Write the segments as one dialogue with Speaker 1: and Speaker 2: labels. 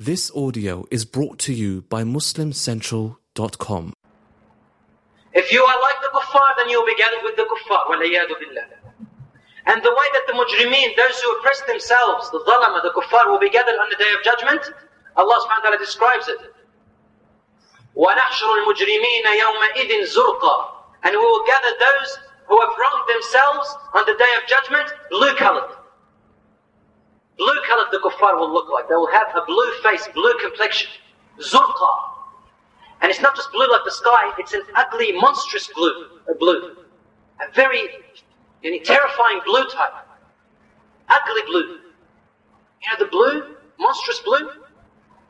Speaker 1: This audio is brought to you by MuslimCentral.com.
Speaker 2: If you are like the kuffar, then you will be gathered with the kuffar. And the way that the mujrimeen, those who oppress themselves, the dhalama, the kuffar, will be gathered on the day of judgment, Allah subhanahu wa ta'ala describes it. وَنَحْشُرُ الْمُجْرِمِينَ يَوْمَئِذٍ زُرْقًا And we will gather those who have wronged themselves on the day of judgment, blue-colored. Blue colored the kuffar will look like. They will have a blue face, blue complexion, zurqa. And it's not just blue like the sky, it's an ugly, monstrous blue. A blue. A very you know, terrifying blue type. Ugly blue. You know the blue? Monstrous blue?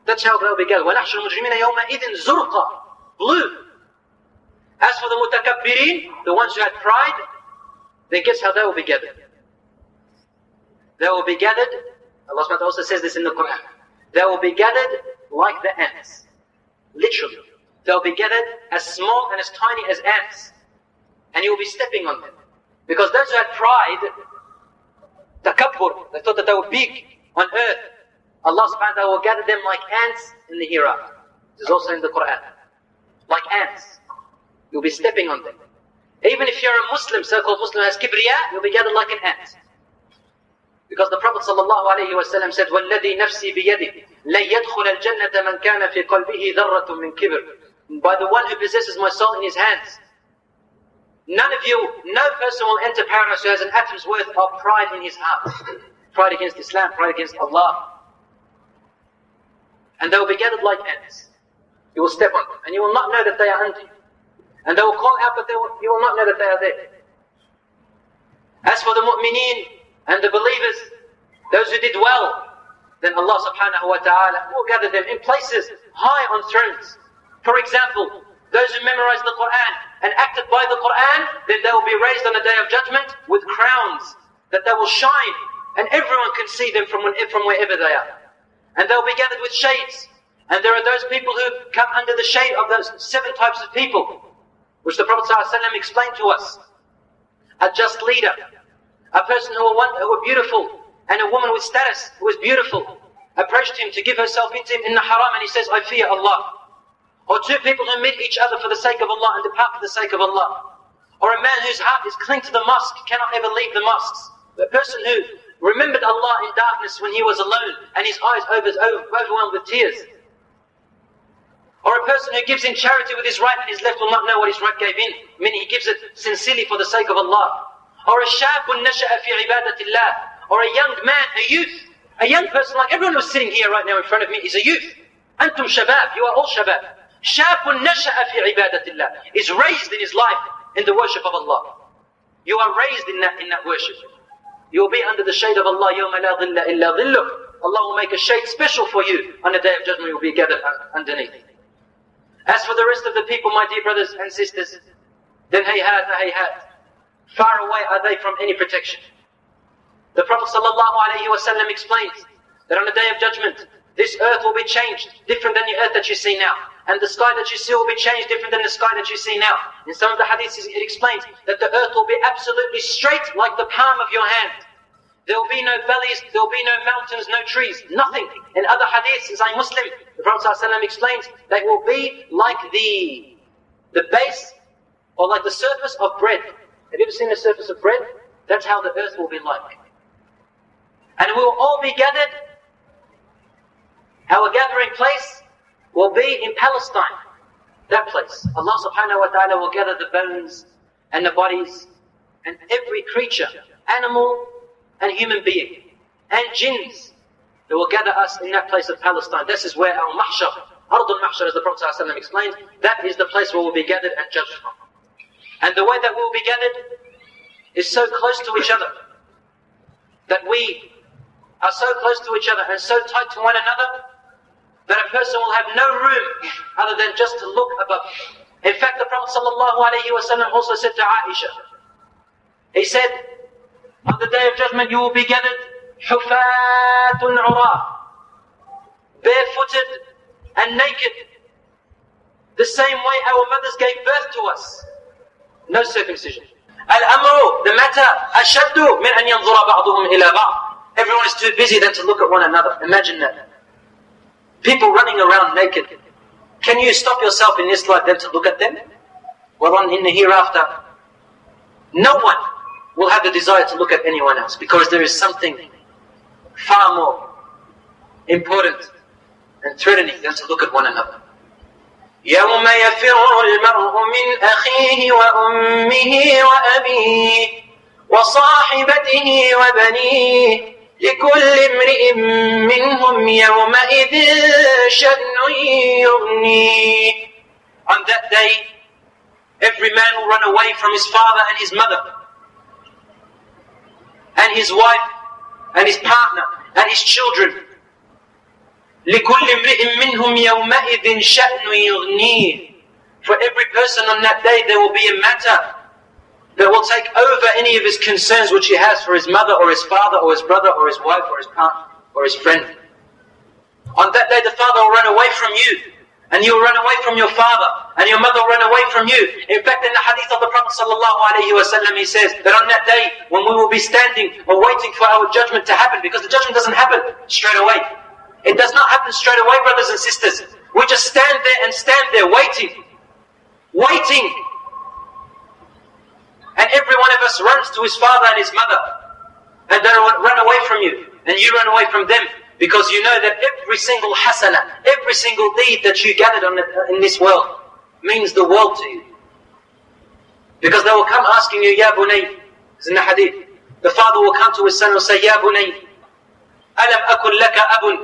Speaker 2: That's how they'll be going. وَنَحْشُ الْمُجْرِمِينَ يَوْمَئِذٍ زُرْقًا Blue. As for the mutakabbirin, the ones who had pride, then guess how they will be gathered? They will be gathered Allah subhanahu also says this in the Quran, they will be gathered like the ants. Literally. They'll be gathered as small and as tiny as ants. And you will be stepping on them. Because those who had pride, takabbur, they thought that they were big on earth. Allah subhanahu wa ta'ala will gather them like ants in the hereafter. This is also in the Quran. Like ants. You'll be stepping on them. Even if you're a Muslim, so-called Muslim has kibriya, you'll be gathered like an ant. Because the Prophet ﷺ said, وَالَّذِي نَفْسِي بِيَدِهِ لَن يَدْخُلَ الْجَنَّةَ مَنْ كَانَ فِي قَلْبِهِ ذَرَّةٌ مِّن كِبْرٍ By the one who possesses my soul in his hands. None of you, no person will enter paradise who has an atom's worth of pride in his heart. Pride against Islam, pride against Allah. And they will be gathered like ants. You will step on them, and you will not know that they are under you. And they will call out, but will, you will not know that they are there. As for the mu'mineen, and the believers, those who did well, then Allah subhanahu wa ta'ala will gather them in places high on thrones. For example, those who memorized the Quran and acted by the Quran, then they will be raised on the day of judgment with crowns that they will shine and everyone can see them from, from wherever they are. And they'll be gathered with shades. And there are those people who come under the shade of those seven types of people, which the Prophet ﷺ explained to us. A just leader, a person who were beautiful, and a woman with status who was beautiful, approached him to give herself into him in the haram, and he says, I fear Allah. Or two people who meet each other for the sake of Allah and depart for the sake of Allah. Or a man whose heart is clinging to the mosque, cannot ever leave the mosques. A person who remembered Allah in darkness when he was alone, and his eyes over, overwhelmed with tears. Or a person who gives in charity with his right and his left will not know what his right gave in, meaning he gives it sincerely for the sake of Allah or a shabun nasha'a fi ibadatillah, or a young man, a youth, a young person like everyone who's sitting here right now in front of me is a youth. Antum shabab, you are all shabab. Shabun nasha'a fi ibadatillah is raised in his life in the worship of Allah. You are raised in that, in that worship. You will be under the shade of Allah, يَوْمَ لَا ظِلَّ إِلَّا ظِلُّهُ Allah will make a shade special for you on the day of judgment you will be gathered underneath. As for the rest of the people, my dear brothers and sisters, then hayhat, hayhat. Far away are they from any protection. The Prophet ﷺ explains that on the day of judgment, this earth will be changed, different than the earth that you see now. And the sky that you see will be changed different than the sky that you see now. In some of the hadiths, it explains that the earth will be absolutely straight like the palm of your hand. There will be no valleys, there will be no mountains, no trees, nothing. In other hadiths, as I Muslim, the Prophet ﷺ explains it will be like the, the base or like the surface of bread. Have you ever seen the surface of bread? That's how the earth will be like. And we will all be gathered. Our gathering place will be in Palestine. That place. Allah subhanahu wa ta'ala will gather the bones and the bodies and every creature, animal and human being, and jinns. They will gather us in that place of Palestine. This is where our mahshar, Ardul Mahshar, as the Prophet ﷺ explained, that is the place where we'll be gathered and judged from. And the way that we'll be gathered is so close to each other that we are so close to each other and so tight to one another that a person will have no room other than just to look above. In fact, the Prophet ﷺ also said to Aisha, he said, on the day of judgment you will be gathered hufatun urah, barefooted and naked, the same way our mothers gave birth to us. No circumcision. Al-amru, the matter, ashaddu min an yanzura ba'duhum ila ba'd. Everyone is too busy then to look at one another. Imagine that. People running around naked. Can you stop yourself in this life to look at them? Well, on in the hereafter, no one will have the desire to look at anyone else because there is something far more important and threatening than to look at one another. يوم يفر المرء من أخيه وأمه وأبيه وصاحبته وبنيه لكل امرئ منهم يومئذ شأن يغنيه On that day, every man will run away from his father and his mother, and his wife, and his partner, and his children. لكل امرئ منهم يومئذ شأن يغنيه For every person on that day there will be a matter that will take over any of his concerns which he has for his mother or his father or his brother or his wife or his partner or his friend. On that day the father will run away from you and you will run away from your father and your mother will run away from you. In fact in the hadith of the Prophet ﷺ he says that on that day when we will be standing or waiting for our judgment to happen because the judgment doesn't happen straight away. it does not happen straight away, brothers and sisters. We just stand there and stand there waiting. Waiting. And every one of us runs to his father and his mother. And they run away from you. And you run away from them. Because you know that every single hasana, every single deed that you gathered on the, in this world means the world to you. Because they will come asking you, Ya Bunay, it's in the hadith. The father will come to his son and say, Ya Bunay, Alam akun laka abun.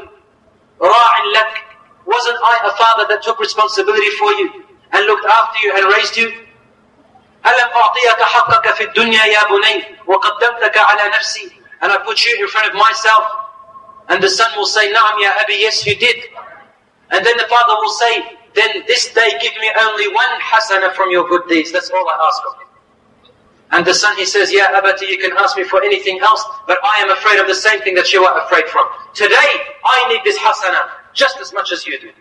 Speaker 2: Wasn't I a father that took responsibility for you and looked after you and raised you? ألم أعطيك حقك في الدنيا يا بني وقدمتك على نفسي and I put you in front of myself and the son will say نعم يا أبي yes you did and then the father will say then this day give me only one hasana from your good deeds that's all I ask of you and the son he says yeah Abati you can ask me for anything else but I am afraid of the same thing that you are afraid from today I need this hasana just as much as you do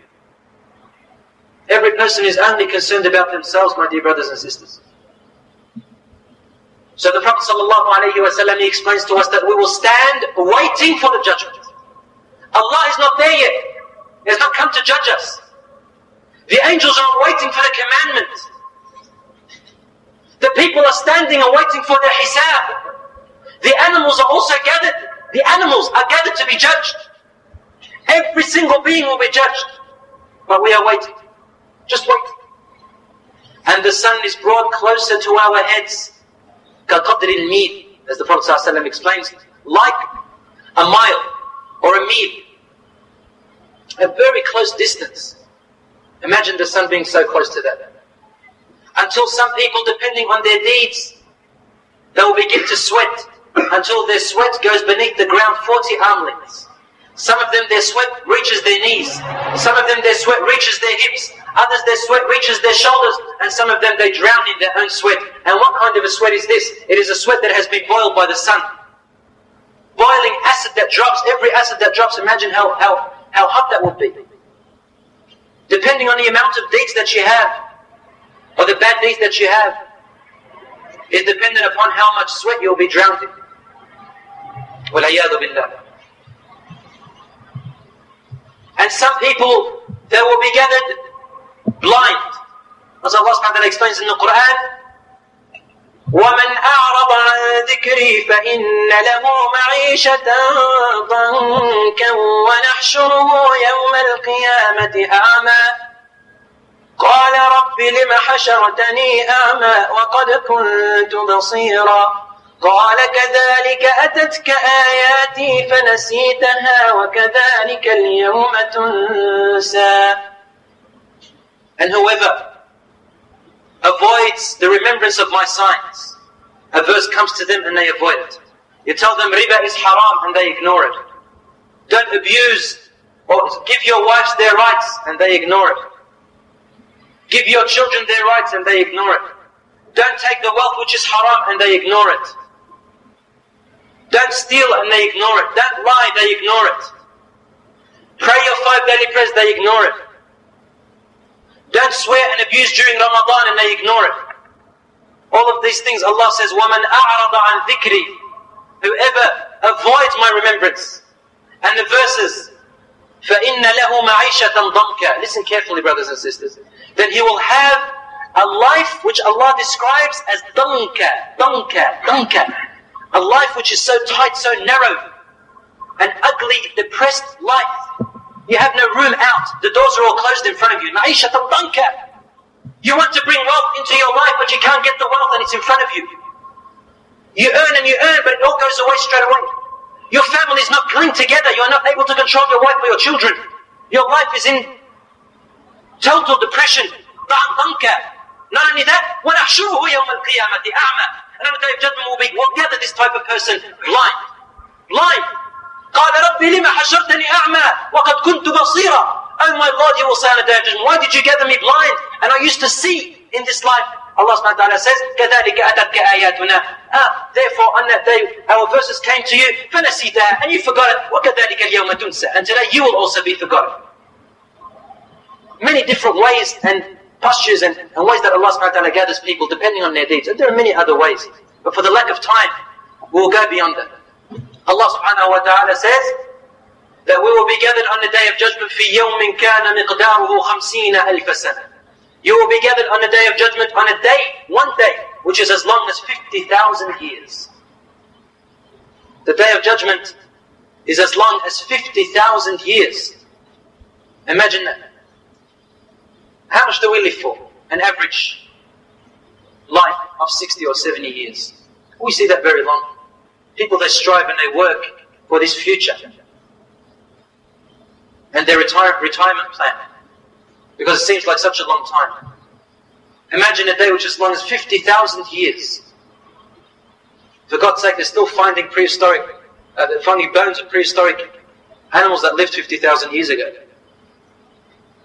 Speaker 2: every person is only concerned about themselves my dear brothers and sisters so the Prophet ﷺ, he explains to us that we will stand waiting for the judgment. Allah is not there yet. He has not come to judge us. The angels are waiting for the commandment. The people are standing and waiting for their hisab. The animals are also gathered. The animals are gathered to be judged. Every single being will be judged. But we are waiting. Just wait. And the sun is brought closer to our heads. كَقَدْرِ الْمِيلِ As the Prophet ﷺ explains, like a mile or a mil. A very close distance. Imagine the sun being so close to that. Until some people, depending on their deeds, they will begin to sweat until their sweat goes beneath the ground 40 arm lengths. Some of them, their sweat reaches their knees. Some of them, their sweat reaches their hips. Others, their sweat reaches their shoulders. And some of them, they drown in their own sweat. And what kind of a sweat is this? It is a sweat that has been boiled by the sun. Boiling acid that drops, every acid that drops, imagine how, how, how hot that would be. Depending on the amount of deeds that you have, or the bad deeds that you have, is dependent upon how much sweat you'll be drowned in. وَالْعِيَاذُ بِاللَّهِ and some people, they will be gathered blind. As Allah subhanahu wa ta'ala explains in the Quran, ومن أعرض عن ذكري فإن له معيشة ضنكا ونحشره يوم القيامة أعمى قال رب لم حشرتني أعمى وقد كنت بصيرا قال كذلك أتتك آياتي فنسيتها وكذلك اليوم تنسى And whoever avoids the remembrance of my signs, a verse comes to them and they avoid it. You tell them riba is haram and they ignore it. Don't abuse or give your wives their rights and they ignore it. Give your children their rights and they ignore it. Don't take the wealth which is haram and they ignore it. Don't steal and they ignore it. Don't lie, they ignore it. Pray your five daily prayers, they ignore it. Don't swear and abuse during Ramadan and they ignore it. All of these things Allah says, وَمَنْ أَعْرَضَ عَنْ ذِكْرِي Whoever avoids my remembrance. And the verses, فَإِنَّ لَهُ مَعِيشَةً ضَنْكَ Listen carefully, brothers and sisters. then he will have a life which Allah describes as dunka, dunka, dunka. A life which is so tight, so narrow, an ugly, depressed life. You have no room out. The doors are all closed in front of you. Naisha dunka. You want to bring wealth into your life, but you can't get the wealth and it's in front of you. You earn and you earn, but it all goes away straight away. Your family is not linked together. You are not able to control your wife or your children. Your life is in total depression. Not only that, وَنَحْشُرُهُ يَوْمَ الْقِيَامَةِ أَعْمَى And on the day of judgment will be, we'll gather this type of person blind. Blind. قال ربي لما حشرتني أعمى وقد كنت بصيرا Oh my God, you will say on the day of judgment, why did you gather me blind? And I used to see in this life. Allah subhanahu wa ta'ala says, كَذَلِكَ أَتَتْكَ آيَاتُنَا ah, Therefore, on that day, our verses came to you, فَنَسِيتَها And you forgot it. وَكَذَلِكَ الْيَوْمَ تُنْسَى And today you will also be forgotten. Many different ways and postures and, and ways that Allah subhanahu wa ta'ala gathers people depending on their deeds. And there are many other ways. But for the lack of time, we will go beyond that. Allah subhanahu wa ta'ala says that we will be gathered on the day of judgment في يوم كان مقداره خمسين ألف سنة you will be gathered on the day of judgment on a day, one day, which is as long as 50,000 years. The day of judgment is as long as 50,000 years. Imagine that. How much do we live for? An average life of 60 or 70 years. We see that very long. People they strive and they work for this future. And their retire, retirement plan. Because it seems like such a long time. Imagine a day which is as long as 50,000 years. For God's sake, they're still finding prehistoric, uh, finding bones of prehistoric animals that lived 50,000 years ago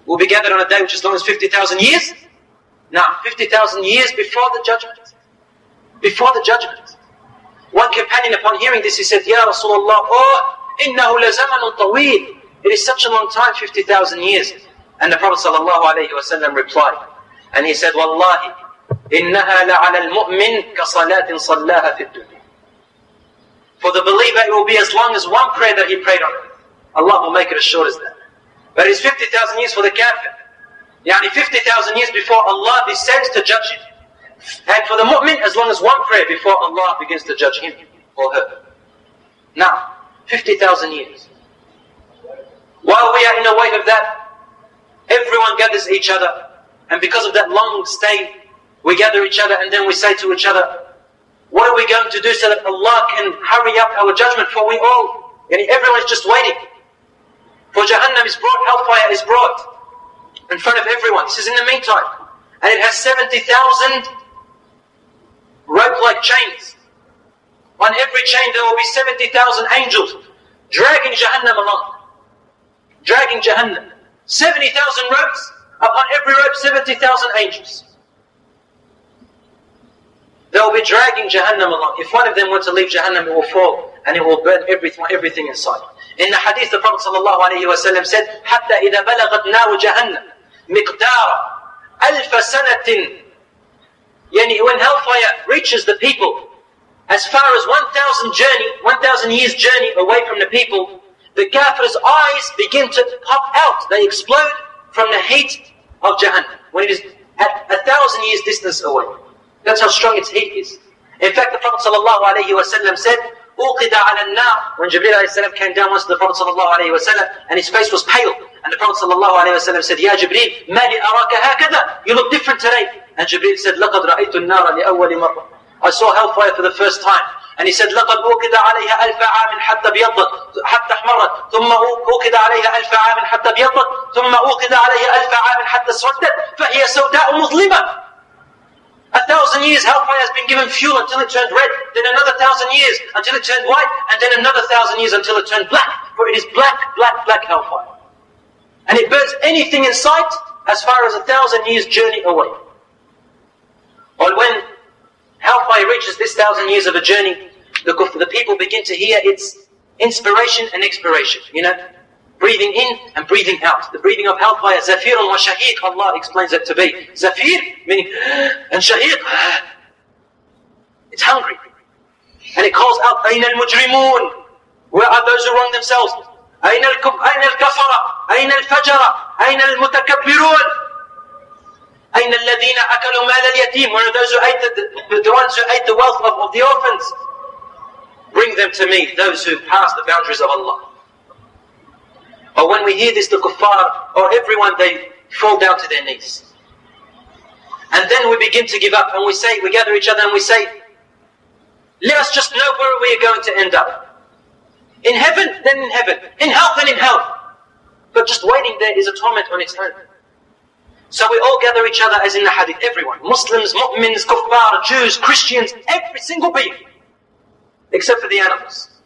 Speaker 2: We'll be gathered on a day which is as long as 50,000 years. Now, 50,000 years before the judgment. Before the judgment. One companion, upon hearing this, he said, Ya Rasulullah, oh, إِنَّهُ لَزَمَنٌ طَوِيلٌ It is such a long time, 50,000 years. And the Prophet ﷺ replied, and he said, Wallahi, إِنَّهَا لَعَلَى الْمُؤْمِنِ كَصَلَاةٍ صَلَّاهَا فِي الدُّنْيَا For the believer, it will be as long as one prayer that he prayed on earth. Allah will make it as short as that. But it's 50,000 years for the kafir. Yani 50,000 years before Allah descends to judge him. And for the mu'min, as long as one prayer before Allah begins to judge him or her. Now, 50,000 years. While we are in the wait of that, Everyone gathers each other. And because of that long stay, we gather each other and then we say to each other, what are we going to do so that Allah can hurry up our judgment for we all? And everyone is just waiting. For Jahannam is brought, hellfire is brought in front of everyone. This is in the meantime. And it has 70,000 rope-like chains. On every chain there will be 70,000 angels dragging Jahannam along. Dragging Jahannam. 70,000 ropes, upon every rope 70,000 angels. They'll be dragging Jahannam along. If one of them were to leave Jahannam, it will fall and it will burn everything, everything inside. In the hadith, the Prophet ﷺ said, حتى إذا بلغت نار جهنم مقدار ألف سنة Yani when hellfire reaches the people, as far as 1,000 journey, 1,000 years journey away from the people, the kafir's eyes begin to pop out. They explode from the heat of Jahannam when it is at a thousand years distance away. That's how strong its heat is. In fact, the Prophet ﷺ said, أوقد على النار. when Jibreel عليه السلام came down once to the Prophet صلى الله عليه وسلم. And his face was pale. And the Prophet صلى الله عليه وسلم said يا جبريل ما لي أراك هكذا؟ You look different today. And Jibreel said لقد رأيت النار لأول مرة. I saw hellfire for the first time. And he said لقد أوقد عليها ألف عام حتى بيضت حتى احمرت. ثم أوقد عليها ألف عام حتى بيضت. ثم أوقد عليها ألف عام حتى سودت فهي سوداء مظلمة. A thousand years hellfire has been given fuel until it turned red, then another thousand years until it turned white, and then another thousand years until it turned black. For it is black, black, black hellfire. And it burns anything in sight as far as a thousand years journey away. Or when hellfire reaches this thousand years of a journey, the, the people begin to hear its inspiration and expiration. You know, breathing in and breathing out. The breathing of hellfire, zafir wa shahiq, Allah explains it to be. Zafir meaning, and Shahiq, it's hungry. And it calls out, Ain al mujrimun, Where are those who wrong themselves? أين أين الكفرة؟ أين الفجرة؟ أين المتكبرون؟ أين الذين أكلوا مال اليتيم? Where are those who ate the, the ones who ate the wealth of, of the orphans? Bring them to me, those who pass the boundaries of Allah. Or when we hear this, the kuffar, or everyone, they fall down to their knees. And then we begin to give up and we say, we gather each other and we say, let us just know where we are going to end up. In heaven, then in heaven. In hell, then in hell. But just waiting there is a torment on its own. So we all gather each other as in the hadith, everyone. Muslims, mu'mins, kuffar, Jews, Christians, every single being. Except for the animals.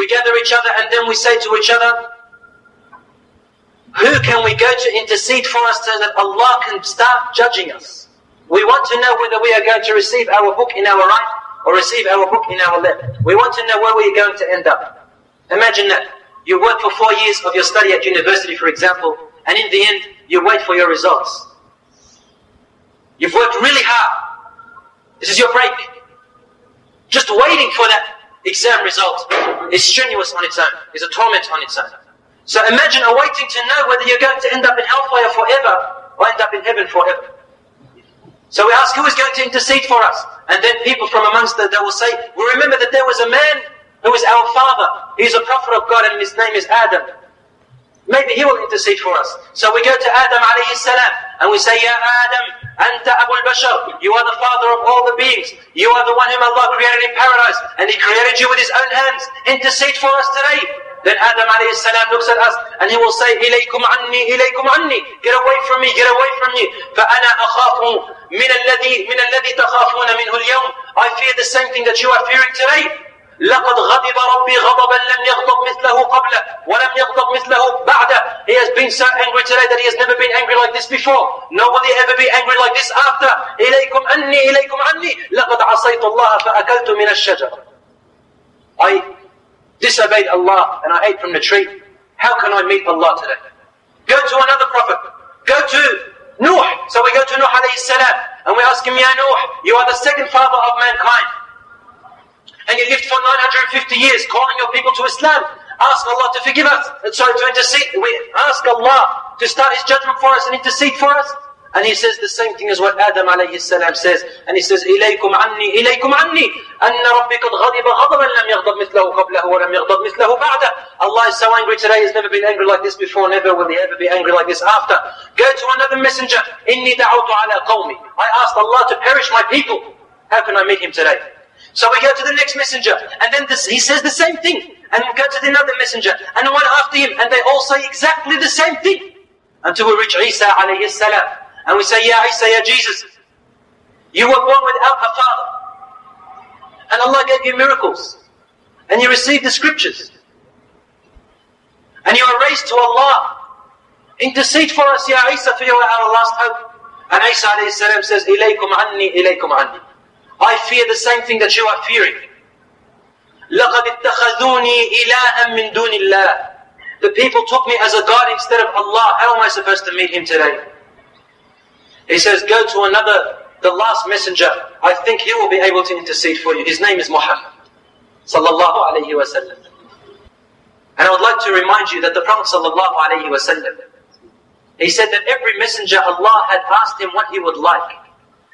Speaker 2: We gather each other and then we say to each other, who can we go to intercede for us so that Allah can start judging us? We want to know whether we are going to receive our book in our right or receive our book in our left. We want to know where we are going to end up. Imagine that. You work for four years of your study at university, for example, and in the end, you wait for your results. You've worked really hard. This is your break. Just waiting for that exam result is strenuous on its own, is a torment on its own. So imagine awaiting to know whether you're going to end up in hellfire forever or end up in heaven forever. So we ask who is going to intercede for us? And then people from amongst them, they will say, we remember that there was a man who is our father. He's a prophet of God and his name is Adam. Maybe he will intercede for us. So we go to Adam alayhi salam and we say, Ya Adam, Anta Abu al-Bashar. You are the father of all the beings. You are the one whom Allah created in paradise. And He created you with His own hands. Intercede for us today. Then Adam alayhi salam looks at us and he will say, إِلَيْكُمْ عَنِّي إِلَيْكُمْ عَنِّي Get away from me, get away from me. فَأَنَا أَخَافُ مِنَ الَّذِي مِنَ الَّذِي تَخَافُونَ مِنْهُ الْيَوْمِ I fear the same thing that you are fearing today. لقد غضب ربي غضبا لم يغضب مثله قبله ولم يغضب مثله بعده He has been so angry today that he has never been angry like this before. Nobody ever be angry like this after. إليكم أني إليكم عني لقد عصيت الله فأكلت من الشجر. I disobeyed Allah and I ate from the tree. How can I meet Allah today? Go to another prophet. Go to Nuh. So we go to Nuh alayhi salam and we ask him, Ya Nuh, you are the second father of mankind. And you lived for 950 years calling your people to Islam. Ask Allah to forgive us. Sorry, to intercede. We ask Allah to start His judgment for us and intercede for us. And he says the same thing as what Adam alayhi salam says. And he says, إِلَيْكُمْ عَنِّي إِلَيْكُمْ عَنِّي أَنَّ رَبِّي قَدْ غَضِبَ غَضَبًا لَمْ يَغْضَبْ مِثْلَهُ قَبْلَهُ وَلَمْ يَغْضَبْ مِثْلَهُ بَعْدَهُ Allah is so angry today, He's never been angry like this before, never will He ever be angry like this after. Go to another messenger, إِنِّي دَعَوْتُ عَلَى قَوْمِ I asked Allah to perish my people. How can I meet Him today? So we go to the next messenger, and then this, he says the same thing. And we go to the another messenger, and the one after him, and they all say exactly the same thing. Until we reach Isa alayhi salam. And we say, Ya Isa, Ya Jesus, you were born without a father. And Allah gave you miracles. And you received the scriptures. And you are raised to Allah. Intercede for us, Ya Isa, for you are our last hope. And Isa alayhi salam says, Ilaykum anni, ilaykum anni. I fear the same thing that you are fearing. لَقَدْ اتَّخَذُونِي إِلَهًا مِّن دُونِ اللَّهِ The people took me as a God instead of Allah. How am I supposed to meet Him today? He says, go to another, the last messenger. I think he will be able to intercede for you. His name is Muhammad. Sallallahu alayhi wa sallam. And I would like to remind you that the Prophet sallallahu alayhi wa sallam, he said that every messenger Allah had asked him what he would like.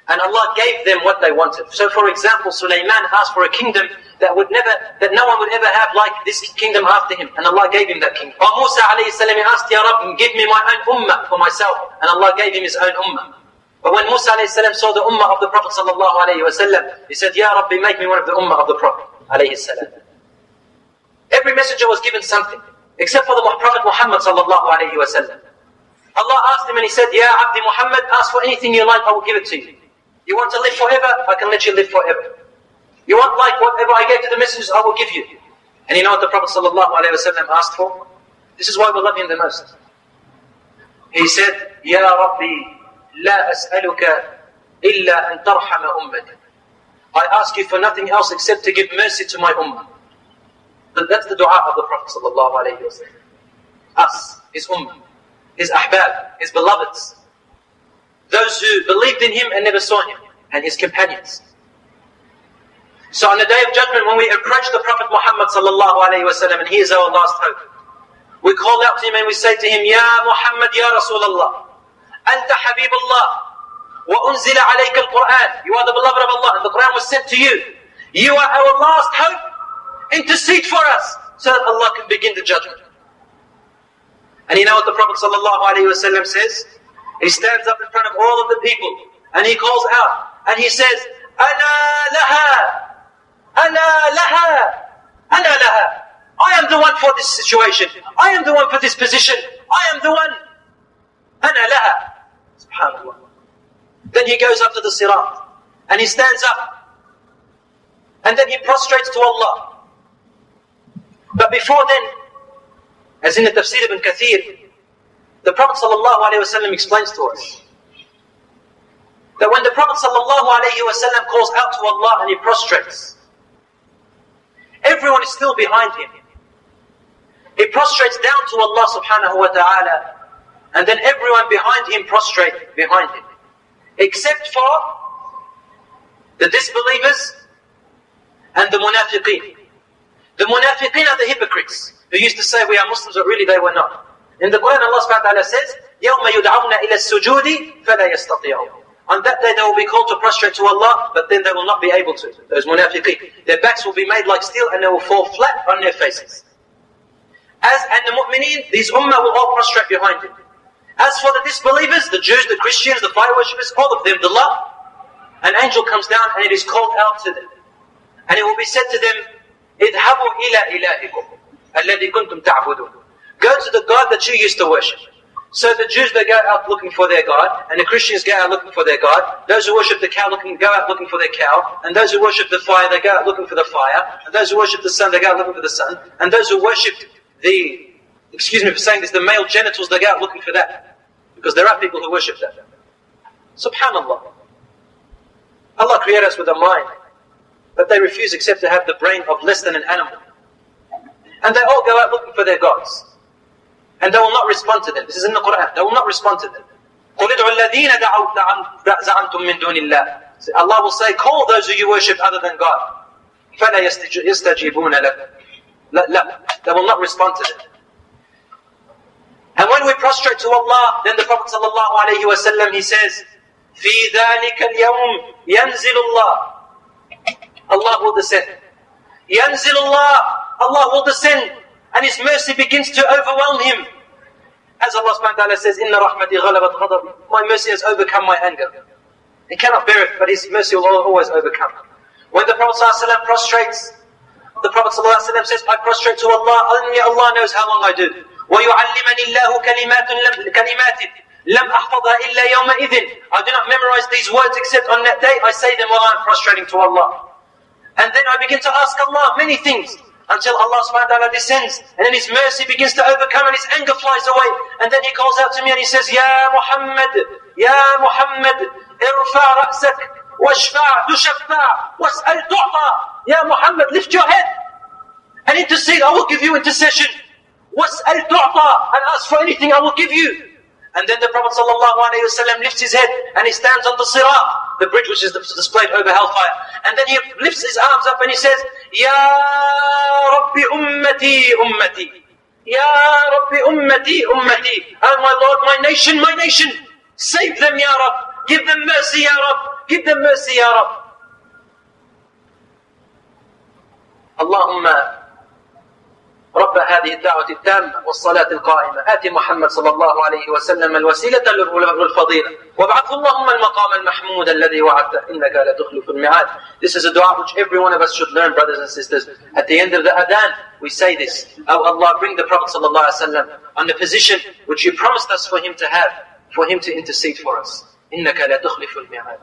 Speaker 2: And Allah gave them what they wanted. So for example, Sulaiman asked for a kingdom that would never, that no one would ever have like this kingdom after him. And Allah gave him that kingdom. Or Musa alayhi salam, asked, Ya Rabb, give me my own ummah for myself. And Allah gave him his own ummah. But when Musa salam saw the ummah of the Prophet sallallahu alayhi he said, Ya Rabbi, make me one of the ummah of the Prophet alayhi salam. Every messenger was given something, except for the Prophet Muhammad sallallahu alayhi. Allah asked him and he said, Ya Abdi Muhammad, ask for anything you like, I will give it to you. You want to live forever? I can let you live forever. You want like whatever I gave to the messengers, I will give you. And you know what the Prophet sallallahu alayhi wasallam asked for? This is why we love him the most. He said, Ya Rabbi, لا أسألك إلا أن ترحم أمتي I ask you for nothing else except to give mercy to my ummah. But that's the dua of the Prophet sallallahu alayhi wa Us, his ummah, his ahbab, his beloveds. those who believed in him and never saw him, and his companions. So on the day of judgment, when we approach the Prophet Muhammad sallallahu alayhi wasallam, and he is our last hope, we call out to him and we say to him, Ya Muhammad, Ya Rasulullah, Anta Habibullah, wa unzila alayka al-Quran. You are the beloved of Allah, and the Quran was sent to you. You are our last hope. Intercede for us, so that Allah can begin the judgment. And you know what the Prophet sallallahu alayhi wasallam says? He stands up in front of all of the people, and he calls out, and he says, Ana laha, Ana laha. Ana laha. I am the one for this situation. I am the one for this position. I am the one. Ana laha. Subhanallah. Then he goes up to the sirat. And he stands up. And then he prostrates to Allah. But before then, as in the tafsir ibn Kathir, the Prophet ﷺ explains to us that when the Prophet ﷺ calls out to Allah and he prostrates, Everyone is still behind him. He prostrates down to Allah subhanahu wa ta'ala, and then everyone behind him prostrate behind him. Except for the disbelievers and the munafiqeen. The munafiqeen are the hypocrites who used to say we are Muslims, but really they were not. In the Quran, Allah subhanahu wa ta'ala says, يَوْمَ يُدْعَوْنَ إِلَى السُّجُودِ فَلَا يَسْتَطِيعُونَ on that day they will be called to prostrate to Allah, but then they will not be able to. Those munafiqeen. Their backs will be made like steel and they will fall flat on their faces. As and the mu'mineen, these ummah will all prostrate behind him. As for the disbelievers, the Jews, the Christians, the fire worshippers, all of them, the lot, an angel comes down and it is called out to them. And it will be said to them, اذهبوا إلى إلهكم الذي كنتم تعبدون. Go to the God that you used to worship. So the Jews, they go out looking for their God, and the Christians go out looking for their God. Those who worship the cow looking, go out looking for their cow, and those who worship the fire, they go out looking for the fire, and those who worship the sun, they go out looking for the sun, and those who worship the, excuse me for saying this, the male genitals, they go out looking for that. Because there are people who worship that. Subhanallah. Allah created us with a mind, but they refuse except to have the brain of less than an animal. And they all go out looking for their gods. And they will not respond to them. This is in the Quran. They will not respond to them. قُلِ الَّذِينَ زَعَمْتُم مِّن دُونِ اللَّهِ Allah will say, call those who you worship other than God. فَلَا يَسْتَجِيبُونَ لَكُمْ لا, لا, they will not respond to them. And when we prostrate to Allah, then the Prophet ﷺ, he says, في ذلك اليوم ينزل الله Allah will descend. ينزل الله Allah will descend and His mercy begins to overwhelm him. As Allah subhanahu wa ta'ala says, Inna rahmati ghalabat ghadabi. My mercy has overcome my anger. He cannot bear it, but His mercy will always overcome. When the Prophet ﷺ prostrates, the Prophet ﷺ says, I prostrate to Allah, only Allah knows how long I do. وَيُعَلِّمَنِ اللَّهُ كَلِمَاتٍ كَلِمَاتٍ لم أحفظها إلا يومئذ I do not memorize these words except on that day I say them while I'm prostrating to Allah. And then I begin to ask Allah many things until Allah subhanahu wa ta'ala descends and then His mercy begins to overcome and His anger flies away. And then He calls out to me and He says Ya Muhammad Ya Muhammad irfa ra'sak washfa' tushaffa' was'al tu'ta Ya Muhammad lift your head and intercede. I will give you intercession. Was'al tu'ta and ask for anything I will give you. And then the Prophet ﷺ lifts his head and he stands on the sirat, the bridge which is displayed over hellfire. And then he lifts his arms up and he says, Ya Rabbi ummati ummati. Ya Rabbi ummati ummati. Oh my Lord, my nation, my nation. Save them, Ya Rabb. Give them mercy, Ya Rabb. Give them mercy, Ya Rabb. Allahumma رب هذه الدعوة التامة والصلاة القائمة آت محمد صلى الله عليه وسلم الوسيلة والفضيلة وابعثه اللهم المقام المحمود الذي وعدته إنك لا تخلف الميعاد This is a dua which every one of us should learn brothers and sisters At the end of the adhan we say this Oh Allah bring the Prophet صلى الله عليه وسلم on the position which you promised us for him to have for him to intercede for us إنك لا تخلف الميعاد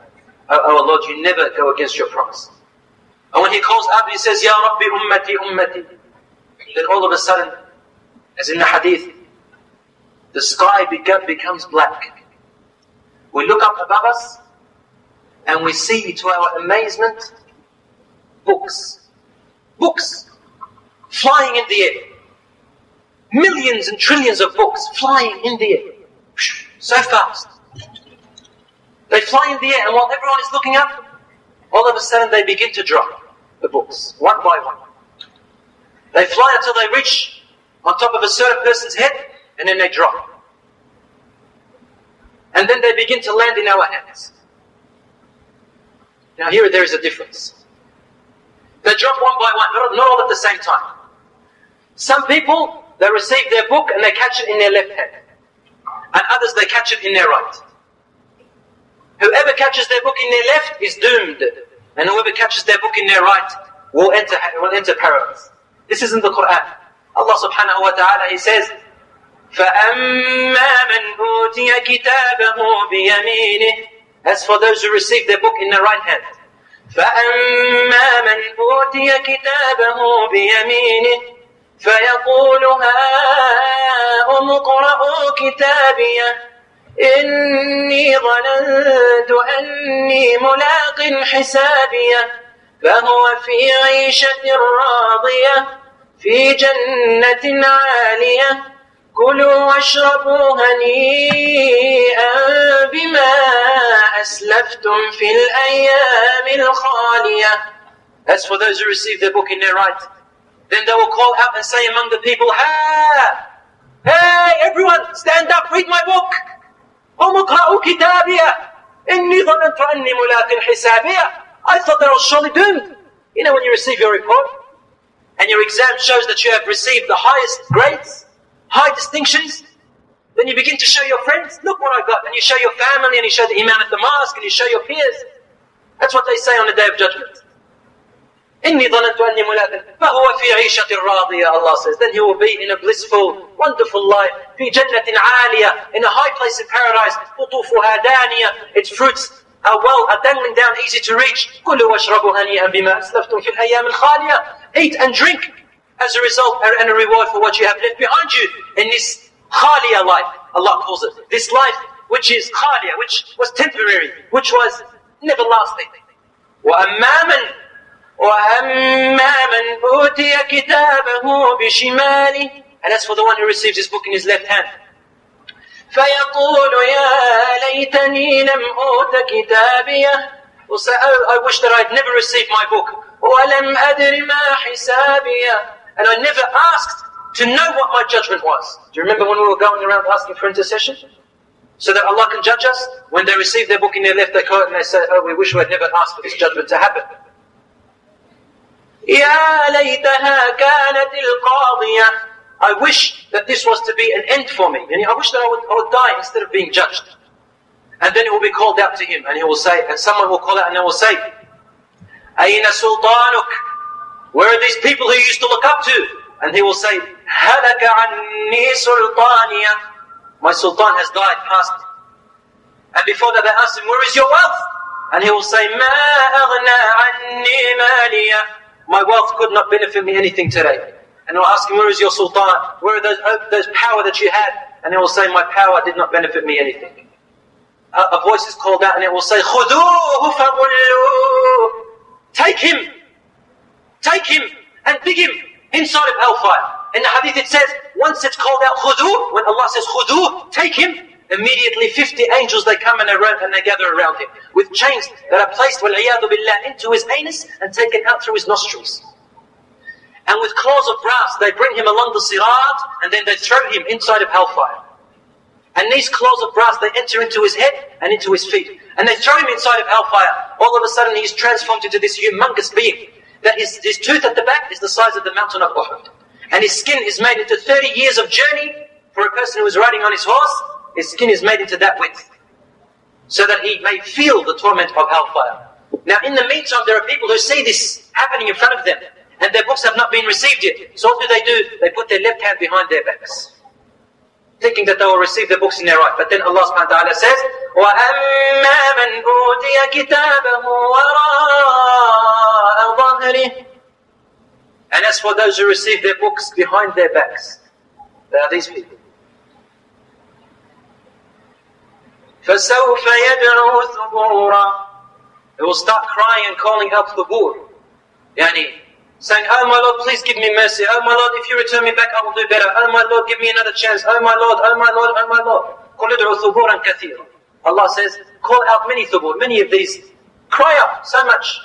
Speaker 2: Oh, oh Lord you never go against your promise And when he calls out he says Ya Rabbi ummati ummati then all of a sudden, as in the hadith, the sky becomes black. We look up above us and we see, to our amazement, books. Books flying in the air. Millions and trillions of books flying in the air. So fast. They fly in the air, and while everyone is looking up, all of a sudden they begin to drop. the books, one by one. They fly until they reach on top of a certain person's head, and then they drop. And then they begin to land in our hands. Now here there is a difference. They drop one by one, not, not all at the same time. Some people, they receive their book and they catch it in their left hand. And others, they catch it in their right. Whoever catches their book in their left is doomed. And whoever catches their book in their right will enter, will enter paradise. This is in the Quran. Allah subhanahu wa ta'ala, He says, فَأَمَّا مَنْ أُوتِيَ كِتَابَهُ بِيَمِينِهِ As for those who receive their book in their right hand. فأما من أوتي كتابه بيمينه فيقول هاؤم اقرءوا كتابيه إني ظننت أني ملاق حسابيه فهو في عيشة راضية في جنة عالية كلوا واشربوا هنيئا بما أسلفتم في الأيام الخالية As for those who receive their book in their right, then they will call out and say among the people, Ha! Hey, everyone, stand up, read my book! قوموا اقرأوا كتابية إني ظننت أني ملاق حسابية I thought that I was surely doomed. You know when you receive your report, and your exam shows that you have received the highest grades, high distinctions, then you begin to show your friends, look what I got. And you show your family, and you show the imam at the mosque, and you show your peers. That's what they say on the day of judgment. إني ظننت أني ملاق فهو في عيشة راضية Allah says then he will be in a blissful wonderful life في جنة عالية in a high place in paradise قطوفها دانية its fruits are well are dangling down easy to reach كلوا واشربوا هنيئا بما أسلفتم في الأيام الخالية eat and drink as a result and a reward for what you have left behind you in this khaliya life, Allah calls it. This life which is khaliya, which was temporary, which was never lasting. وَأَمَّا مَنْ وَأَمَّا مَنْ أُوتِيَ كِتَابَهُ بِشِمَالِهِ And as for the one who receives his book in his left hand, فيقول يا ليتني لم أوت كتابيه will say, oh, I wish that I'd never received my book. وَلَمْ أَدْرِ مَا حِسَابِيَ And I never asked to know what my judgment was. Do you remember when we were going around asking for intercession? So that Allah can judge us? When they receive their book in their left, they call it and they say, oh, we wish we had never asked for this judgment to happen. يا ليتها كانت القاضية I wish that this was to be an end for me. And I wish that I would, I would die instead of being judged. And then it will be called out to him, and he will say, and someone will call out and they will say, Aina Sultanuk, where are these people who used to look up to? And he will say, Halaka anni sultaniya. My sultan has died past. And before that they ask him, where is your wealth? And he will say, Ma anni maliya. My wealth could not benefit me anything today. And they'll ask him, where is your sultan? Where are those, uh, those power that you had? And he will say, my power did not benefit me anything. A, a voice is called out and it will say, Take him! Take him and dig him inside of hellfire. In the hadith it says, once it's called out khudu, when Allah says khudu, take him, immediately 50 angels they come and, they run and they gather around him with chains that are placed billah, into his anus and taken out through his nostrils. And with claws of brass they bring him along the sirat and then they throw him inside of hellfire. And these claws of brass they enter into his head and into his feet. And they throw him inside of hellfire. All of a sudden he's transformed into this humongous being. That his, his tooth at the back is the size of the mountain of Uhud. And his skin is made into 30 years of journey for a person who is riding on his horse. His skin is made into that width. So that he may feel the torment of hellfire. Now in the meantime there are people who see this happening in front of them And their books have not been received yet. So what do they do? They put their left hand behind their backs. Thinking that they will receive their books in their right. But then Allah subhanahu wa ta'ala says, وَأَمَّا مَنْ أُوتِيَ كِتَابَهُ وَرَاءَ ظَهْرِهِ And as for those who receive their books behind their backs, they are these people. فَسَوْفَ يَدْعُو ثُبُورًا They will start crying and calling out thubur. Yani, saying, Oh my Lord, please give me mercy. Oh my Lord, if you return me back, I will do better. Oh my Lord, give me another chance. Oh my Lord, oh my Lord, oh my Lord. قُلْ ادْعُوا ثُبُورًا كَثِيرًا Allah says, call out many thubur, many of these. Cry out so much.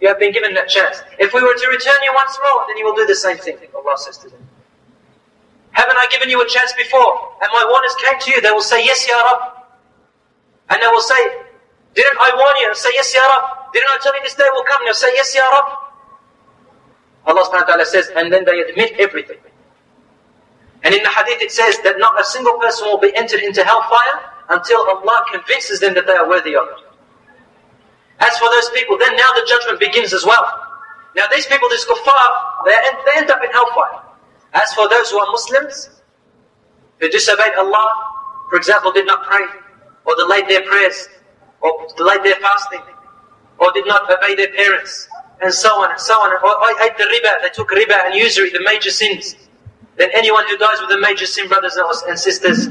Speaker 2: You have been given that chance. If we were to return you once more, then you will do the same thing. Allah says to them. Haven't I given you a chance before? And my warners came to you. They will say, Yes, Ya Rab. And they will say, Didn't I warn you? And say, Yes, Ya Rab. Didn't I tell you this day will come? And they'll say, Yes, Ya Rab. Allah subhanahu wa ta'ala says, and then they admit everything. And in the hadith it says that not a single person will be entered into hellfire until Allah convinces them that they are worthy of it. As for those people, then now the judgment begins as well. Now these people, this kuffar, they end, they end up in hellfire. As for those who are Muslims, who disobeyed Allah, for example, did not pray, or delayed their prayers, or delayed their fasting, or did not obey their parents, and so on and so on, I ate the riba, they took riba and usury, the major sins, then anyone who dies with a major sin, brothers and sisters,